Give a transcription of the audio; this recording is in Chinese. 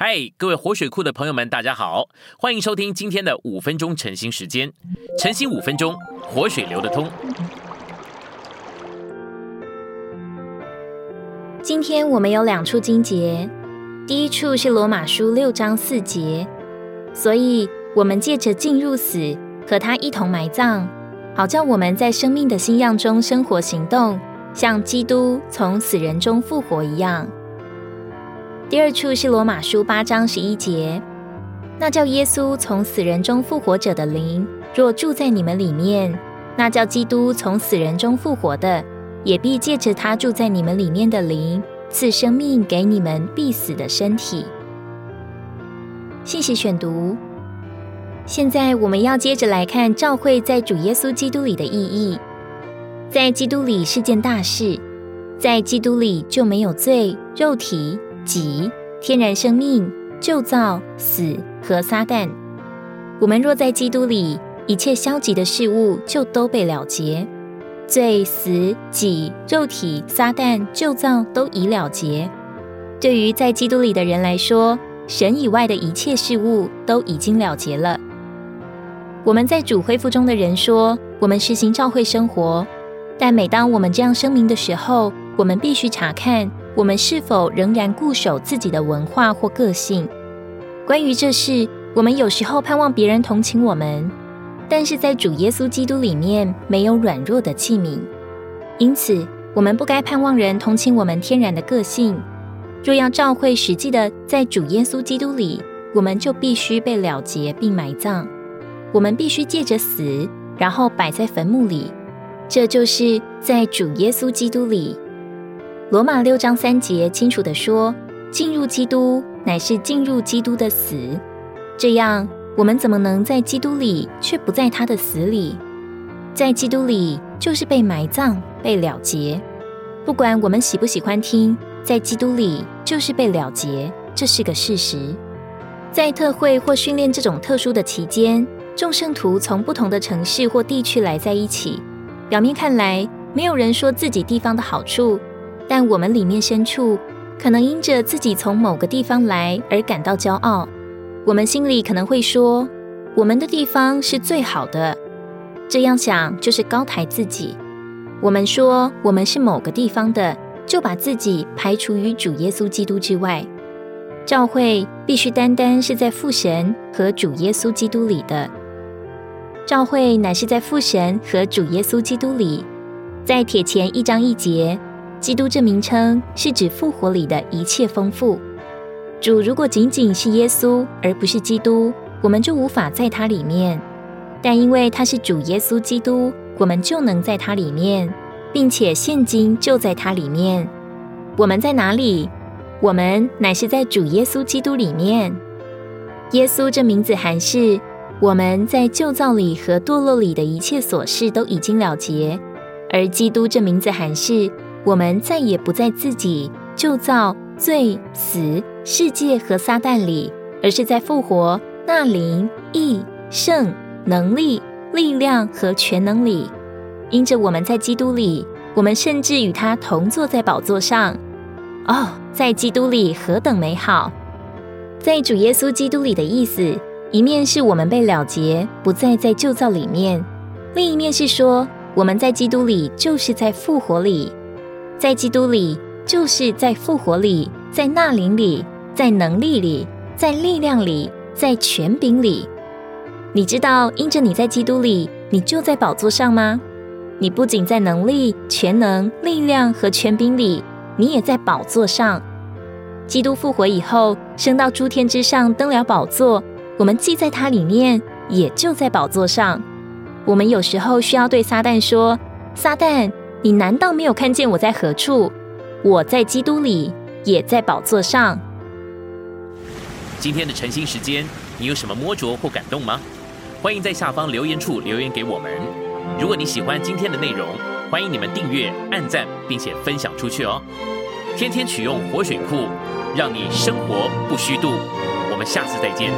嗨，各位活水库的朋友们，大家好，欢迎收听今天的五分钟晨兴时间。晨兴五分钟，活水流得通。今天我们有两处经节，第一处是罗马书六章四节，所以我们借着进入死，和他一同埋葬，好叫我们在生命的新样中生活行动，像基督从死人中复活一样。第二处是罗马书八章十一节，那叫耶稣从死人中复活者的灵，若住在你们里面，那叫基督从死人中复活的，也必借着他住在你们里面的灵，赐生命给你们必死的身体。信息选读。现在我们要接着来看教会在主耶稣基督里的意义。在基督里是件大事，在基督里就没有罪、肉体。己、天然生命、旧造、死和撒旦。我们若在基督里，一切消极的事物就都被了结，罪、死、己、肉体、撒旦、旧造都已了结。对于在基督里的人来说，神以外的一切事物都已经了结了。我们在主恢复中的人说，我们实行教会生活，但每当我们这样声明的时候，我们必须查看。我们是否仍然固守自己的文化或个性？关于这事，我们有时候盼望别人同情我们，但是在主耶稣基督里面没有软弱的器皿，因此我们不该盼望人同情我们天然的个性。若要照会实际的在主耶稣基督里，我们就必须被了结并埋葬。我们必须借着死，然后摆在坟墓里。这就是在主耶稣基督里。罗马六章三节清楚地说：“进入基督乃是进入基督的死。”这样，我们怎么能在基督里却不在他的死里？在基督里就是被埋葬、被了结。不管我们喜不喜欢听，在基督里就是被了结，这是个事实。在特会或训练这种特殊的期间，众圣徒从不同的城市或地区来在一起。表面看来，没有人说自己地方的好处。但我们里面深处，可能因着自己从某个地方来而感到骄傲。我们心里可能会说，我们的地方是最好的。这样想就是高抬自己。我们说我们是某个地方的，就把自己排除于主耶稣基督之外。教会必须单单是在父神和主耶稣基督里的。教会乃是在父神和主耶稣基督里，在铁前一章一节。基督这名称是指复活里的一切丰富。主如果仅仅是耶稣而不是基督，我们就无法在他里面；但因为他是主耶稣基督，我们就能在他里面，并且现今就在他里面。我们在哪里？我们乃是在主耶稣基督里面。耶稣这名字含是我们在旧造里和堕落里的一切琐事都已经了结，而基督这名字含是。我们再也不在自己旧造罪死世界和撒旦里，而是在复活那灵义圣能力力量和全能里。因着我们在基督里，我们甚至与他同坐在宝座上。哦，在基督里何等美好！在主耶稣基督里的意思，一面是我们被了结，不再在旧造里面；另一面是说，我们在基督里就是在复活里。在基督里，就是在复活里，在那灵里，在能力里，在力量里，在权柄里。你知道，因着你在基督里，你就在宝座上吗？你不仅在能力、全能、力量和权柄里，你也在宝座上。基督复活以后，升到诸天之上，登了宝座。我们既在他里面，也就在宝座上。我们有时候需要对撒旦说：“撒旦。”你难道没有看见我在何处？我在基督里，也在宝座上。今天的晨兴时间，你有什么摸着或感动吗？欢迎在下方留言处留言给我们。如果你喜欢今天的内容，欢迎你们订阅、按赞，并且分享出去哦。天天取用活水库，让你生活不虚度。我们下次再见。